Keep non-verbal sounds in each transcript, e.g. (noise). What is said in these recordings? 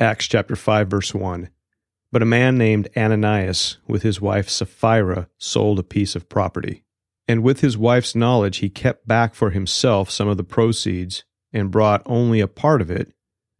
Acts chapter 5 verse 1. But a man named Ananias with his wife Sapphira sold a piece of property. And with his wife's knowledge he kept back for himself some of the proceeds and brought only a part of it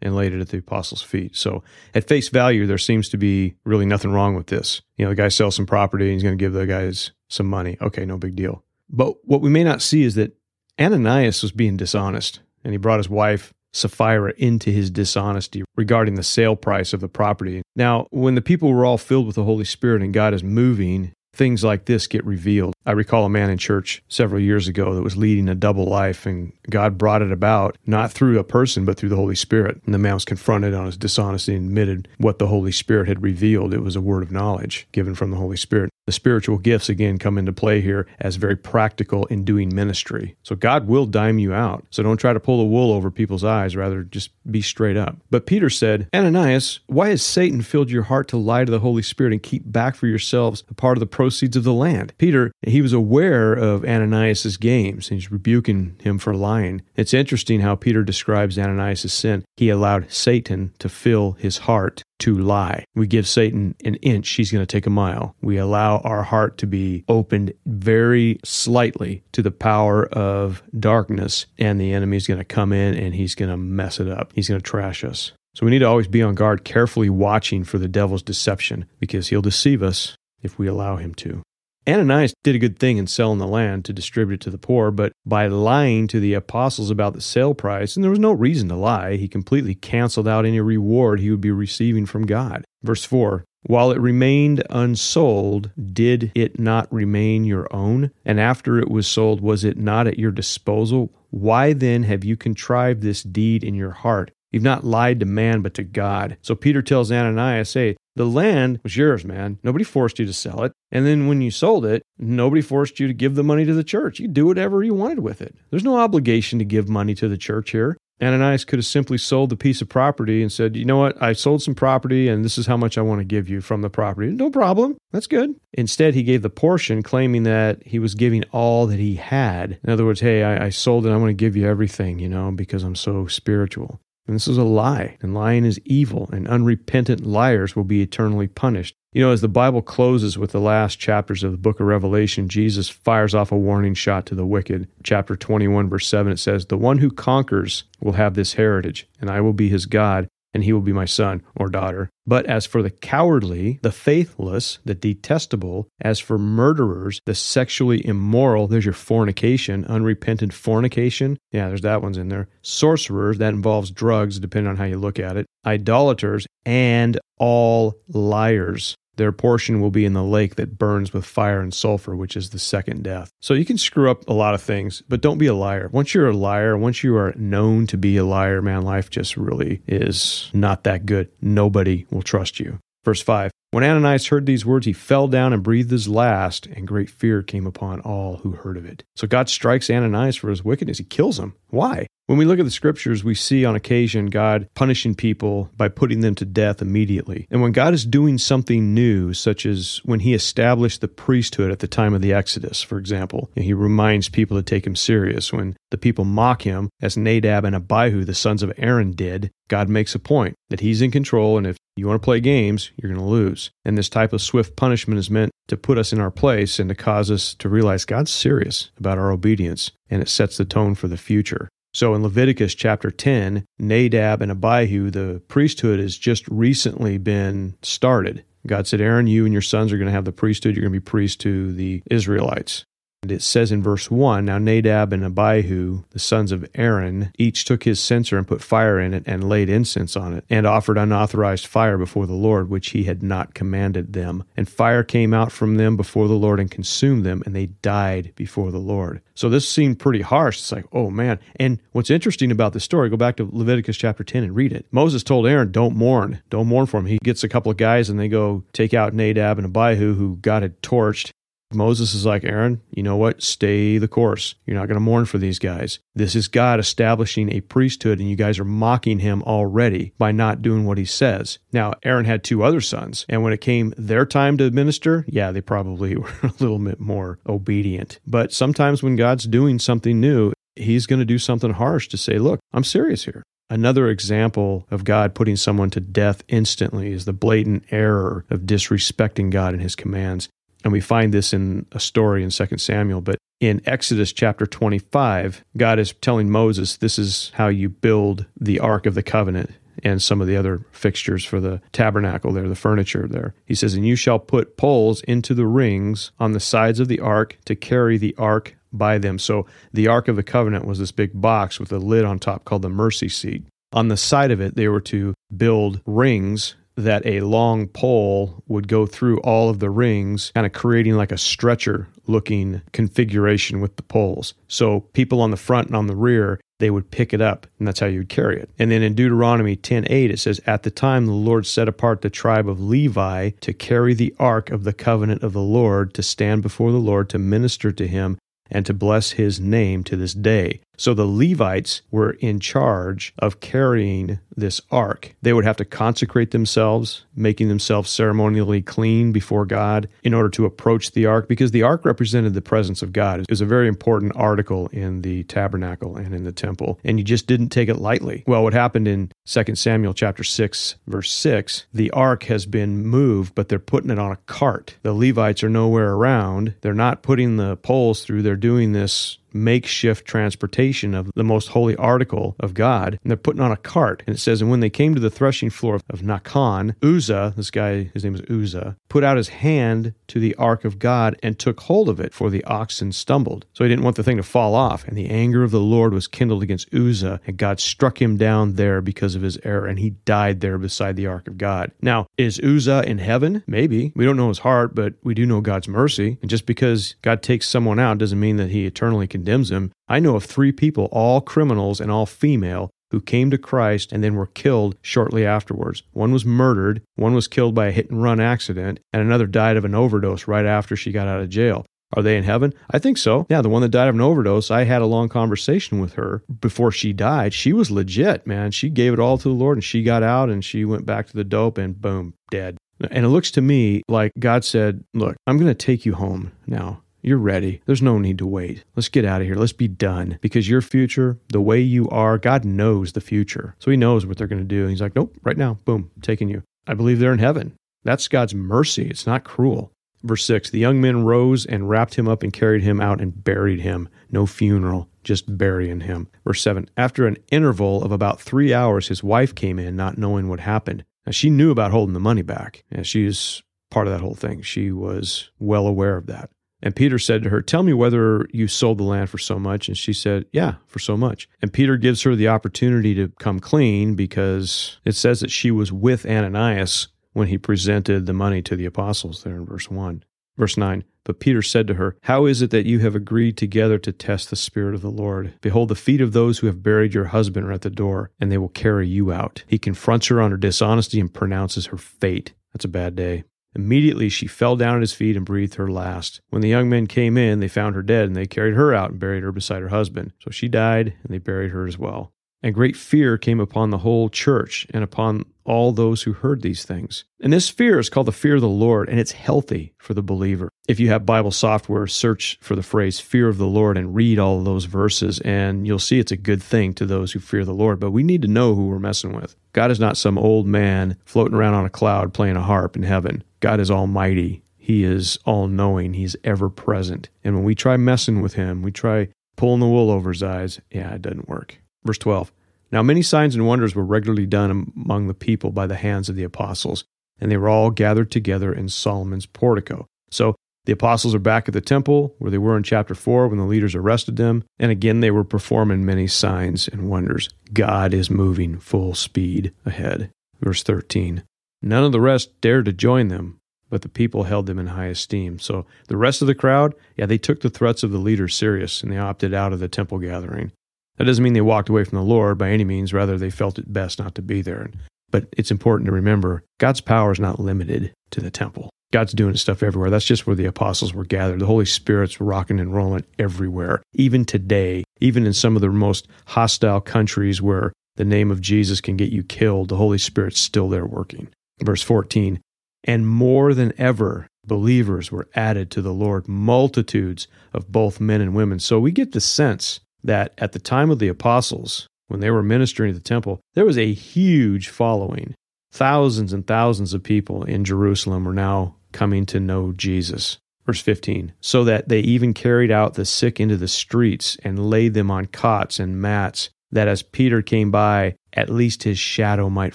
and laid it at the apostles' feet. So at face value there seems to be really nothing wrong with this. You know, the guy sells some property and he's going to give the guys some money. Okay, no big deal. But what we may not see is that Ananias was being dishonest and he brought his wife Sapphira into his dishonesty regarding the sale price of the property. Now, when the people were all filled with the Holy Spirit and God is moving, things like this get revealed. I recall a man in church several years ago that was leading a double life, and God brought it about not through a person, but through the Holy Spirit. And the man was confronted on his dishonesty and admitted what the Holy Spirit had revealed. It was a word of knowledge given from the Holy Spirit. The spiritual gifts again come into play here as very practical in doing ministry. So God will dime you out. So don't try to pull the wool over people's eyes, rather just be straight up. But Peter said, Ananias, why has Satan filled your heart to lie to the Holy Spirit and keep back for yourselves a part of the proceeds of the land? Peter, he was aware of Ananias's games and he's rebuking him for lying. It's interesting how Peter describes Ananias's sin. He allowed Satan to fill his heart to lie. We give Satan an inch, he's going to take a mile. We allow our heart to be opened very slightly to the power of darkness, and the enemy's going to come in and he's going to mess it up. He's going to trash us. So we need to always be on guard, carefully watching for the devil's deception because he'll deceive us if we allow him to. Ananias did a good thing in selling the land to distribute it to the poor, but by lying to the apostles about the sale price, and there was no reason to lie, he completely canceled out any reward he would be receiving from God. Verse 4 While it remained unsold, did it not remain your own? And after it was sold, was it not at your disposal? Why then have you contrived this deed in your heart? You've not lied to man, but to God. So Peter tells Ananias, hey, the land was yours, man. Nobody forced you to sell it. And then when you sold it, nobody forced you to give the money to the church. You do whatever you wanted with it. There's no obligation to give money to the church here. Ananias could have simply sold the piece of property and said, You know what? I sold some property and this is how much I want to give you from the property. No problem. That's good. Instead, he gave the portion, claiming that he was giving all that he had. In other words, hey, I, I sold it. I want to give you everything, you know, because I'm so spiritual. And this is a lie, and lying is evil, and unrepentant liars will be eternally punished. You know, as the Bible closes with the last chapters of the book of Revelation, Jesus fires off a warning shot to the wicked. Chapter 21, verse 7, it says, The one who conquers will have this heritage, and I will be his God, and he will be my son or daughter. But as for the cowardly, the faithless, the detestable, as for murderers, the sexually immoral, there's your fornication, unrepentant fornication. Yeah, there's that one's in there. Sorcerers, that involves drugs, depending on how you look at it. Idolaters, and all liars their portion will be in the lake that burns with fire and sulfur, which is the second death. So you can screw up a lot of things, but don't be a liar. Once you're a liar, once you are known to be a liar, man, life just really is not that good. Nobody will trust you. Verse 5 When Ananias heard these words, he fell down and breathed his last, and great fear came upon all who heard of it. So God strikes Ananias for his wickedness. He kills him. Why? When we look at the scriptures, we see on occasion God punishing people by putting them to death immediately. And when God is doing something new, such as when he established the priesthood at the time of the Exodus, for example, he reminds people to take him serious. When the people mock him, as Nadab and Abihu, the sons of Aaron, did, God makes a point that he's in control, and if you want to play games, you're going to lose. And this type of swift punishment is meant to put us in our place and to cause us to realize God's serious about our obedience, and it sets the tone for the future. So in Leviticus chapter 10, Nadab and Abihu, the priesthood has just recently been started. God said, Aaron, you and your sons are going to have the priesthood. You're going to be priests to the Israelites. And it says in verse 1 Now Nadab and Abihu, the sons of Aaron, each took his censer and put fire in it and laid incense on it, and offered unauthorized fire before the Lord, which he had not commanded them. And fire came out from them before the Lord and consumed them, and they died before the Lord. So this seemed pretty harsh. It's like, oh man. And what's interesting about this story, go back to Leviticus chapter 10 and read it. Moses told Aaron, don't mourn. Don't mourn for him. He gets a couple of guys and they go take out Nadab and Abihu, who God had torched Moses is like, Aaron, you know what? Stay the course. You're not going to mourn for these guys. This is God establishing a priesthood, and you guys are mocking him already by not doing what he says. Now, Aaron had two other sons, and when it came their time to minister, yeah, they probably (laughs) were a little bit more obedient. But sometimes when God's doing something new, he's going to do something harsh to say, look, I'm serious here. Another example of God putting someone to death instantly is the blatant error of disrespecting God and his commands. And we find this in a story in 2 Samuel. But in Exodus chapter 25, God is telling Moses, This is how you build the Ark of the Covenant and some of the other fixtures for the tabernacle there, the furniture there. He says, And you shall put poles into the rings on the sides of the ark to carry the ark by them. So the Ark of the Covenant was this big box with a lid on top called the mercy seat. On the side of it, they were to build rings that a long pole would go through all of the rings, kind of creating like a stretcher looking configuration with the poles. So people on the front and on the rear, they would pick it up, and that's how you would carry it. And then in Deuteronomy 10:8 it says, "At the time the Lord set apart the tribe of Levi to carry the ark of the covenant of the Lord, to stand before the Lord to minister to him and to bless his name to this day. So the Levites were in charge of carrying this ark. They would have to consecrate themselves, making themselves ceremonially clean before God in order to approach the ark because the ark represented the presence of God. It was a very important article in the tabernacle and in the temple, and you just didn't take it lightly. Well, what happened in 2 Samuel chapter 6 verse 6, the ark has been moved, but they're putting it on a cart. The Levites are nowhere around. They're not putting the poles through. They're doing this makeshift transportation of the most holy article of God, and they're putting on a cart. And it says, And when they came to the threshing floor of Nacon, Uzzah, this guy, his name is Uzzah, put out his hand to the ark of God and took hold of it, for the oxen stumbled. So he didn't want the thing to fall off. And the anger of the Lord was kindled against Uzzah, and God struck him down there because of his error, and he died there beside the ark of God. Now, is Uzzah in heaven? Maybe. We don't know his heart, but we do know God's mercy. And just because God takes someone out doesn't mean that he eternally can condemns him. I know of three people, all criminals and all female, who came to Christ and then were killed shortly afterwards. One was murdered, one was killed by a hit and run accident, and another died of an overdose right after she got out of jail. Are they in heaven? I think so. Yeah, the one that died of an overdose, I had a long conversation with her before she died. She was legit, man. She gave it all to the Lord and she got out and she went back to the dope and boom, dead. And it looks to me like God said, Look, I'm going to take you home now. You're ready. There's no need to wait. Let's get out of here. Let's be done. Because your future, the way you are, God knows the future. So he knows what they're going to do. And he's like, nope, right now, boom, taking you. I believe they're in heaven. That's God's mercy. It's not cruel. Verse 6 The young men rose and wrapped him up and carried him out and buried him. No funeral, just burying him. Verse 7 After an interval of about three hours, his wife came in, not knowing what happened. Now, she knew about holding the money back. And she is part of that whole thing. She was well aware of that. And Peter said to her, Tell me whether you sold the land for so much. And she said, Yeah, for so much. And Peter gives her the opportunity to come clean because it says that she was with Ananias when he presented the money to the apostles there in verse 1. Verse 9 But Peter said to her, How is it that you have agreed together to test the Spirit of the Lord? Behold, the feet of those who have buried your husband are at the door, and they will carry you out. He confronts her on her dishonesty and pronounces her fate. That's a bad day. Immediately she fell down at his feet and breathed her last. When the young men came in, they found her dead, and they carried her out and buried her beside her husband. So she died, and they buried her as well. And great fear came upon the whole church and upon all those who heard these things. And this fear is called the fear of the Lord, and it's healthy for the believer. If you have Bible software, search for the phrase fear of the Lord and read all those verses, and you'll see it's a good thing to those who fear the Lord. But we need to know who we're messing with. God is not some old man floating around on a cloud playing a harp in heaven. God is almighty. He is all knowing. He's ever present. And when we try messing with him, we try pulling the wool over his eyes, yeah, it doesn't work. Verse 12 Now many signs and wonders were regularly done among the people by the hands of the apostles, and they were all gathered together in Solomon's portico. So the apostles are back at the temple where they were in chapter 4 when the leaders arrested them, and again they were performing many signs and wonders. God is moving full speed ahead. Verse 13 None of the rest dared to join them, but the people held them in high esteem. So the rest of the crowd, yeah, they took the threats of the leaders serious and they opted out of the temple gathering. That doesn't mean they walked away from the Lord by any means. Rather, they felt it best not to be there. But it's important to remember God's power is not limited to the temple. God's doing stuff everywhere. That's just where the apostles were gathered. The Holy Spirit's rocking and rolling everywhere. Even today, even in some of the most hostile countries where the name of Jesus can get you killed, the Holy Spirit's still there working. Verse 14, and more than ever, believers were added to the Lord, multitudes of both men and women. So we get the sense that at the time of the apostles, when they were ministering at the temple, there was a huge following. Thousands and thousands of people in Jerusalem were now coming to know Jesus. Verse 15, so that they even carried out the sick into the streets and laid them on cots and mats, that as Peter came by, at least his shadow might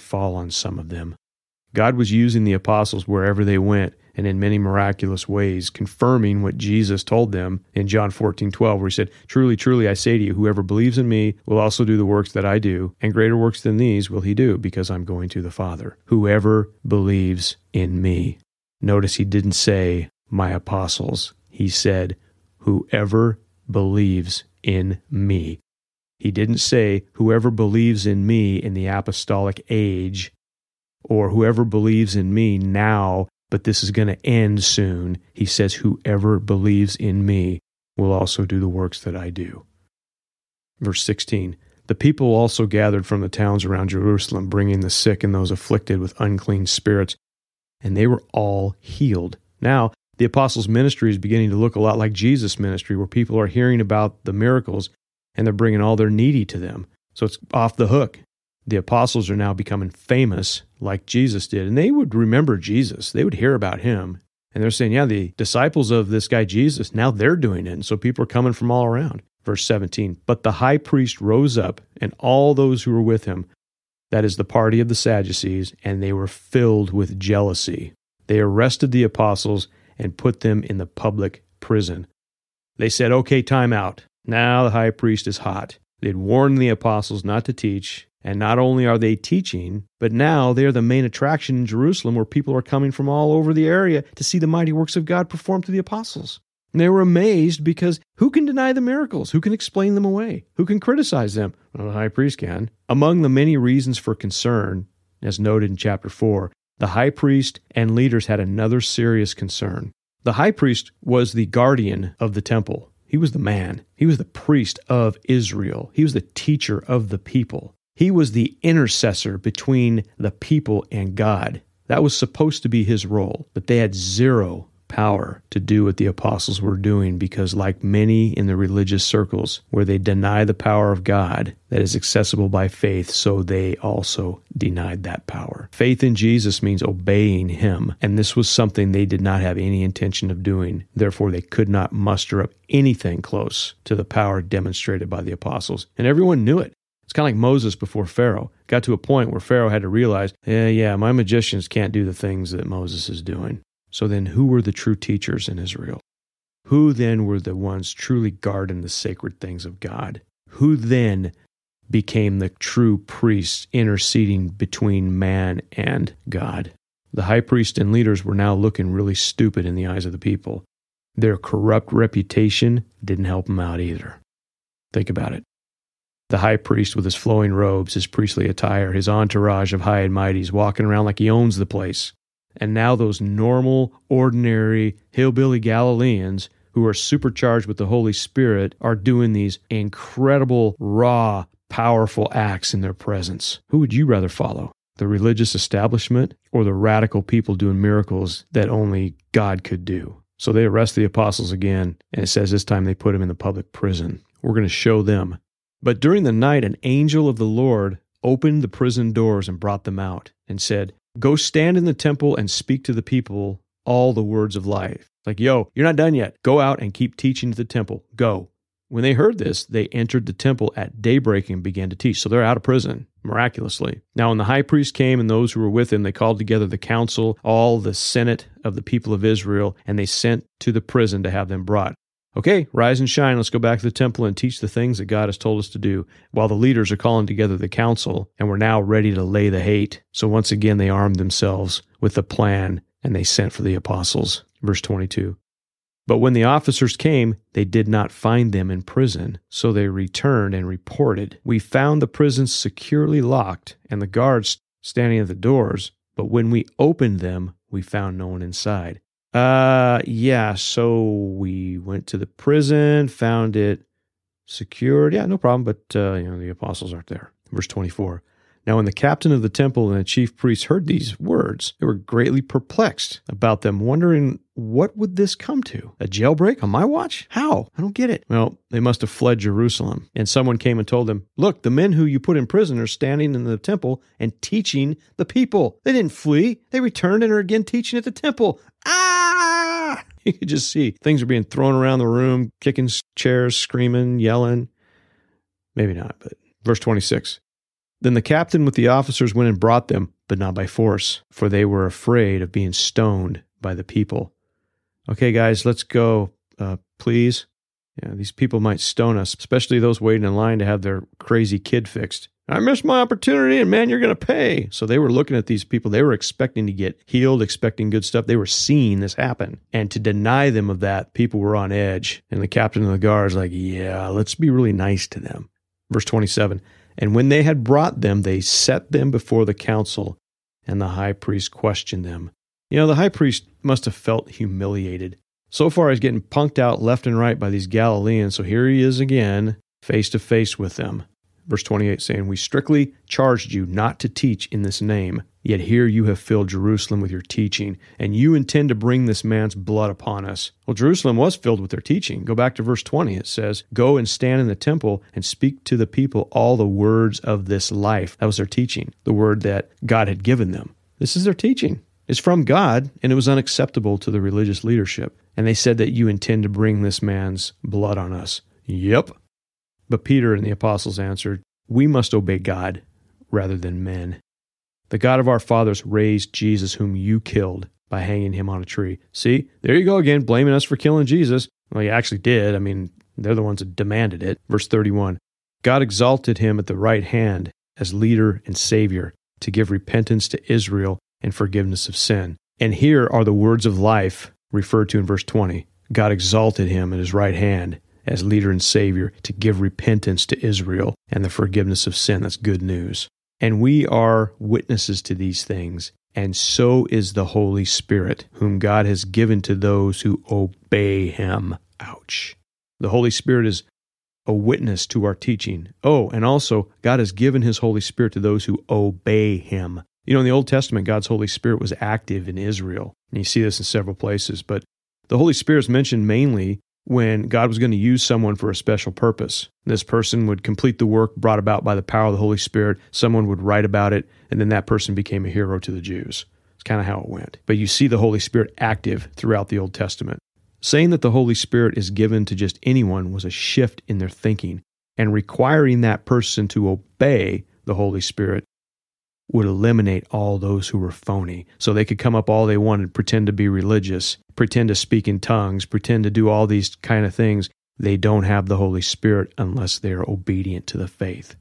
fall on some of them. God was using the apostles wherever they went and in many miraculous ways, confirming what Jesus told them in John 14, 12, where he said, Truly, truly, I say to you, whoever believes in me will also do the works that I do, and greater works than these will he do, because I'm going to the Father. Whoever believes in me. Notice he didn't say, my apostles. He said, whoever believes in me. He didn't say, whoever believes in me in the apostolic age, or whoever believes in me now but this is going to end soon. He says, Whoever believes in me will also do the works that I do. Verse 16 The people also gathered from the towns around Jerusalem, bringing the sick and those afflicted with unclean spirits, and they were all healed. Now, the apostles' ministry is beginning to look a lot like Jesus' ministry, where people are hearing about the miracles and they're bringing all their needy to them. So it's off the hook the apostles are now becoming famous like Jesus did. And they would remember Jesus, they would hear about him. And they're saying, yeah, the disciples of this guy Jesus, now they're doing it. And so people are coming from all around. Verse 17 But the high priest rose up, and all those who were with him, that is the party of the Sadducees, and they were filled with jealousy. They arrested the apostles and put them in the public prison. They said, okay, time out. Now the high priest is hot. They'd warned the apostles not to teach, and not only are they teaching, but now they're the main attraction in Jerusalem where people are coming from all over the area to see the mighty works of God performed through the apostles. And they were amazed because who can deny the miracles? Who can explain them away? Who can criticize them? Well, the high priest can. Among the many reasons for concern, as noted in chapter 4, the high priest and leaders had another serious concern. The high priest was the guardian of the temple. He was the man. He was the priest of Israel. He was the teacher of the people. He was the intercessor between the people and God. That was supposed to be his role, but they had zero power to do what the apostles were doing because, like many in the religious circles where they deny the power of God that is accessible by faith, so they also denied that power. Faith in Jesus means obeying Him, and this was something they did not have any intention of doing. Therefore, they could not muster up anything close to the power demonstrated by the apostles, and everyone knew it. It's kind of like Moses before Pharaoh. Got to a point where Pharaoh had to realize, yeah, yeah, my magicians can't do the things that Moses is doing. So then, who were the true teachers in Israel? Who then were the ones truly guarding the sacred things of God? Who then became the true priests interceding between man and God? The high priest and leaders were now looking really stupid in the eyes of the people. Their corrupt reputation didn't help them out either. Think about it the high priest with his flowing robes, his priestly attire, his entourage of high and mighties, walking around like he owns the place. And now those normal, ordinary, hillbilly Galileans who are supercharged with the Holy Spirit are doing these incredible, raw, powerful acts in their presence. Who would you rather follow? The religious establishment or the radical people doing miracles that only God could do? So they arrest the apostles again, and it says this time they put them in the public prison. We're going to show them but during the night, an angel of the Lord opened the prison doors and brought them out and said, Go stand in the temple and speak to the people all the words of life. Like, yo, you're not done yet. Go out and keep teaching at the temple. Go. When they heard this, they entered the temple at daybreak and began to teach. So they're out of prison miraculously. Now, when the high priest came and those who were with him, they called together the council, all the senate of the people of Israel, and they sent to the prison to have them brought. Okay, rise and shine. Let's go back to the temple and teach the things that God has told us to do. While the leaders are calling together the council, and we're now ready to lay the hate. So once again, they armed themselves with a plan and they sent for the apostles. Verse 22. But when the officers came, they did not find them in prison. So they returned and reported We found the prison securely locked and the guards standing at the doors. But when we opened them, we found no one inside. Uh, yeah. So we went to the prison, found it secured. Yeah, no problem. But uh, you know, the apostles aren't there. Verse twenty-four. Now, when the captain of the temple and the chief priests heard these words, they were greatly perplexed about them, wondering what would this come to? A jailbreak on my watch? How? I don't get it. Well, they must have fled Jerusalem. And someone came and told them, Look, the men who you put in prison are standing in the temple and teaching the people. They didn't flee, they returned and are again teaching at the temple. Ah! (laughs) You could just see things are being thrown around the room, kicking chairs, screaming, yelling. Maybe not, but verse 26. Then the captain with the officers went and brought them, but not by force, for they were afraid of being stoned by the people. Okay, guys, let's go, uh, please. Yeah, these people might stone us, especially those waiting in line to have their crazy kid fixed. I missed my opportunity, and man, you're going to pay. So they were looking at these people. They were expecting to get healed, expecting good stuff. They were seeing this happen. And to deny them of that, people were on edge. And the captain of the guard is like, yeah, let's be really nice to them. Verse 27 and when they had brought them, they set them before the council, and the high priest questioned them. You know, the high priest must have felt humiliated. So far, he's getting punked out left and right by these Galileans, so here he is again, face to face with them. Verse 28 saying, We strictly charged you not to teach in this name, yet here you have filled Jerusalem with your teaching, and you intend to bring this man's blood upon us. Well, Jerusalem was filled with their teaching. Go back to verse 20. It says, Go and stand in the temple and speak to the people all the words of this life. That was their teaching, the word that God had given them. This is their teaching. It's from God, and it was unacceptable to the religious leadership. And they said that you intend to bring this man's blood on us. Yep, but Peter and the apostles answered, We must obey God rather than men. The God of our fathers raised Jesus, whom you killed by hanging him on a tree. See, there you go again, blaming us for killing Jesus. Well, you actually did. I mean, they're the ones that demanded it. Verse 31 God exalted him at the right hand as leader and savior to give repentance to Israel and forgiveness of sin. And here are the words of life referred to in verse 20 God exalted him at his right hand as leader and savior to give repentance to Israel and the forgiveness of sin. That's good news. And we are witnesses to these things, and so is the Holy Spirit, whom God has given to those who obey him. Ouch. The Holy Spirit is a witness to our teaching. Oh, and also, God has given his Holy Spirit to those who obey him. You know, in the Old Testament, God's Holy Spirit was active in Israel. And you see this in several places, but the Holy Spirit is mentioned mainly when God was going to use someone for a special purpose. This person would complete the work brought about by the power of the Holy Spirit. Someone would write about it, and then that person became a hero to the Jews. It's kind of how it went. But you see the Holy Spirit active throughout the Old Testament. Saying that the Holy Spirit is given to just anyone was a shift in their thinking, and requiring that person to obey the Holy Spirit would eliminate all those who were phony. So they could come up all they wanted, pretend to be religious, pretend to speak in tongues, pretend to do all these kind of things. They don't have the Holy Spirit unless they are obedient to the faith.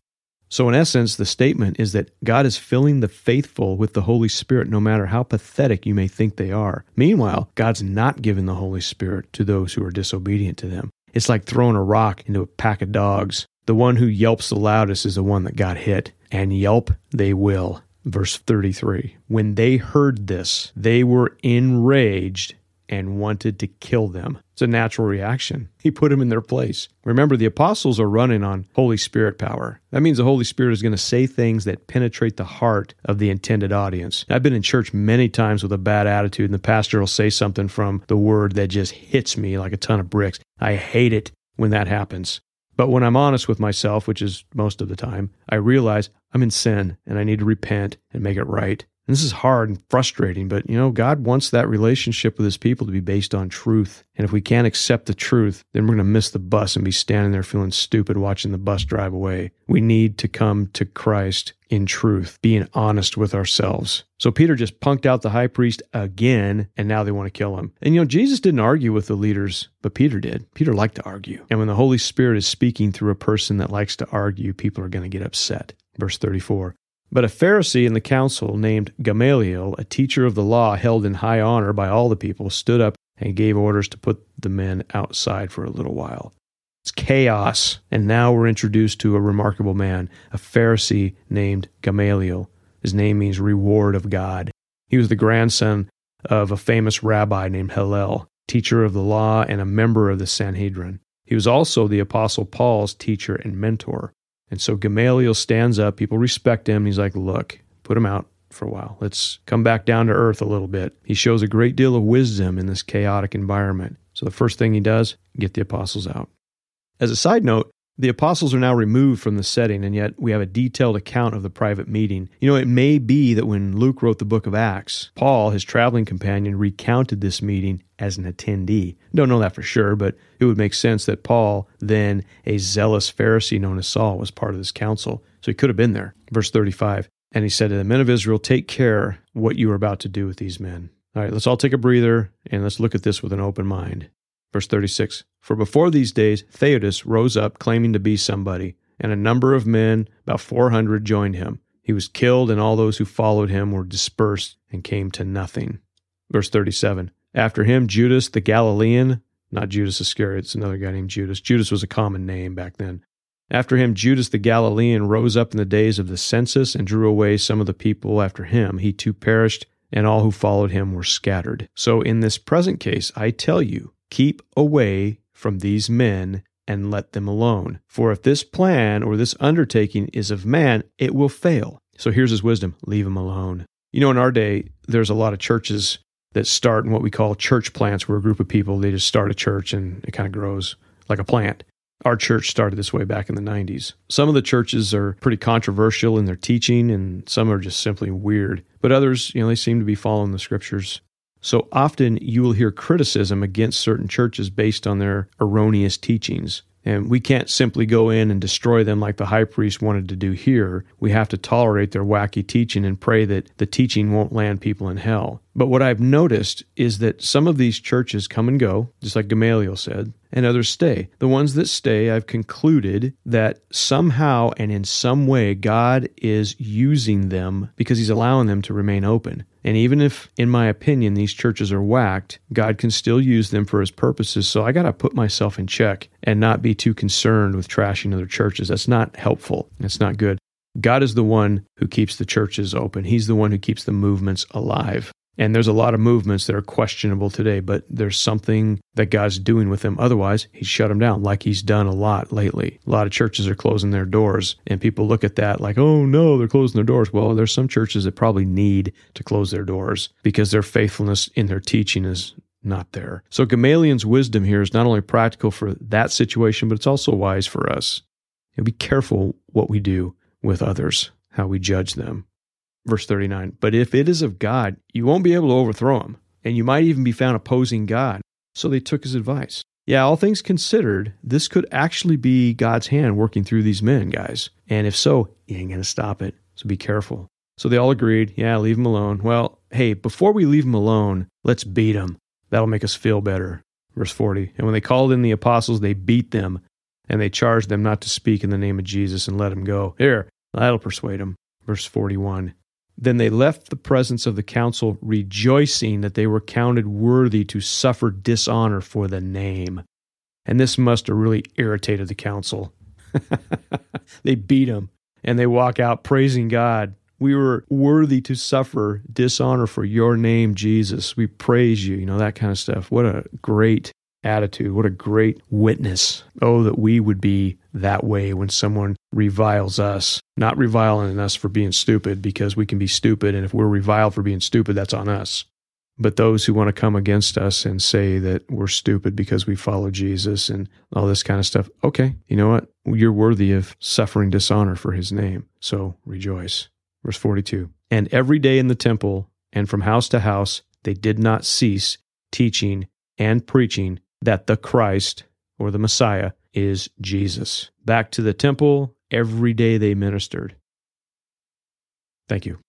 So, in essence, the statement is that God is filling the faithful with the Holy Spirit no matter how pathetic you may think they are. Meanwhile, God's not giving the Holy Spirit to those who are disobedient to them. It's like throwing a rock into a pack of dogs. The one who yelps the loudest is the one that got hit, and yelp they will. Verse 33 When they heard this, they were enraged and wanted to kill them. It's a natural reaction. (laughs) He put them in their place. Remember, the apostles are running on Holy Spirit power. That means the Holy Spirit is going to say things that penetrate the heart of the intended audience. I've been in church many times with a bad attitude, and the pastor will say something from the word that just hits me like a ton of bricks. I hate it when that happens. But when I'm honest with myself, which is most of the time, I realize I'm in sin and I need to repent and make it right. And this is hard and frustrating, but you know, God wants that relationship with his people to be based on truth. And if we can't accept the truth, then we're going to miss the bus and be standing there feeling stupid watching the bus drive away. We need to come to Christ in truth, being honest with ourselves. So Peter just punked out the high priest again, and now they want to kill him. And you know, Jesus didn't argue with the leaders, but Peter did. Peter liked to argue. And when the Holy Spirit is speaking through a person that likes to argue, people are going to get upset. Verse 34 but a Pharisee in the council named Gamaliel, a teacher of the law held in high honor by all the people, stood up and gave orders to put the men outside for a little while. It's chaos, and now we're introduced to a remarkable man, a Pharisee named Gamaliel. His name means reward of God. He was the grandson of a famous rabbi named Hillel, teacher of the law and a member of the Sanhedrin. He was also the Apostle Paul's teacher and mentor. And so Gamaliel stands up, people respect him. He's like, Look, put him out for a while. Let's come back down to earth a little bit. He shows a great deal of wisdom in this chaotic environment. So the first thing he does, get the apostles out. As a side note, the apostles are now removed from the setting, and yet we have a detailed account of the private meeting. You know, it may be that when Luke wrote the book of Acts, Paul, his traveling companion, recounted this meeting as an attendee. Don't know that for sure, but it would make sense that Paul, then a zealous Pharisee known as Saul, was part of this council. So he could have been there. Verse 35 And he said to the men of Israel, Take care what you are about to do with these men. All right, let's all take a breather and let's look at this with an open mind. Verse 36 For before these days, Theudas rose up claiming to be somebody, and a number of men, about 400, joined him. He was killed, and all those who followed him were dispersed and came to nothing. Verse 37 After him, Judas the Galilean, not Judas Iscariot, it's another guy named Judas. Judas was a common name back then. After him, Judas the Galilean rose up in the days of the census and drew away some of the people after him. He too perished, and all who followed him were scattered. So, in this present case, I tell you, Keep away from these men and let them alone. For if this plan or this undertaking is of man, it will fail. So here's his wisdom leave them alone. You know, in our day, there's a lot of churches that start in what we call church plants, where a group of people, they just start a church and it kind of grows like a plant. Our church started this way back in the 90s. Some of the churches are pretty controversial in their teaching, and some are just simply weird. But others, you know, they seem to be following the scriptures so often you will hear criticism against certain churches based on their erroneous teachings. And we can't simply go in and destroy them like the high priest wanted to do here. We have to tolerate their wacky teaching and pray that the teaching won't land people in hell. But what I've noticed is that some of these churches come and go, just like Gamaliel said, and others stay. The ones that stay, I've concluded that somehow and in some way God is using them because He's allowing them to remain open. And even if, in my opinion, these churches are whacked, God can still use them for His purposes. So I got to put myself in check and not be too concerned with trashing other churches. That's not helpful. That's not good. God is the one who keeps the churches open. He's the one who keeps the movements alive. And there's a lot of movements that are questionable today, but there's something that God's doing with them. Otherwise, He'd shut them down, like He's done a lot lately. A lot of churches are closing their doors, and people look at that like, oh no, they're closing their doors. Well, there's some churches that probably need to close their doors because their faithfulness in their teaching is not there. So Gamaliel's wisdom here is not only practical for that situation, but it's also wise for us. Be careful what we do with others, how we judge them. Verse 39 But if it is of God, you won't be able to overthrow him, and you might even be found opposing God. So they took his advice. Yeah, all things considered, this could actually be God's hand working through these men, guys. And if so, he ain't going to stop it. So be careful. So they all agreed, yeah, leave him alone. Well, hey, before we leave him alone, let's beat him. That'll make us feel better. Verse 40 And when they called in the apostles, they beat them, and they charged them not to speak in the name of Jesus and let him go. Here, that'll persuade them. Verse 41 then they left the presence of the council, rejoicing that they were counted worthy to suffer dishonor for the name. And this must have really irritated the council. (laughs) they beat him and they walk out praising God. We were worthy to suffer dishonor for your name, Jesus. We praise you, you know, that kind of stuff. What a great attitude. What a great witness. Oh, that we would be that way when someone reviles us, not reviling us for being stupid because we can be stupid. And if we're reviled for being stupid, that's on us. But those who want to come against us and say that we're stupid because we follow Jesus and all this kind of stuff, okay, you know what? You're worthy of suffering dishonor for his name. So rejoice. Verse 42 And every day in the temple and from house to house, they did not cease teaching and preaching that the Christ or the Messiah is Jesus. Back to the temple, every day they ministered. Thank you.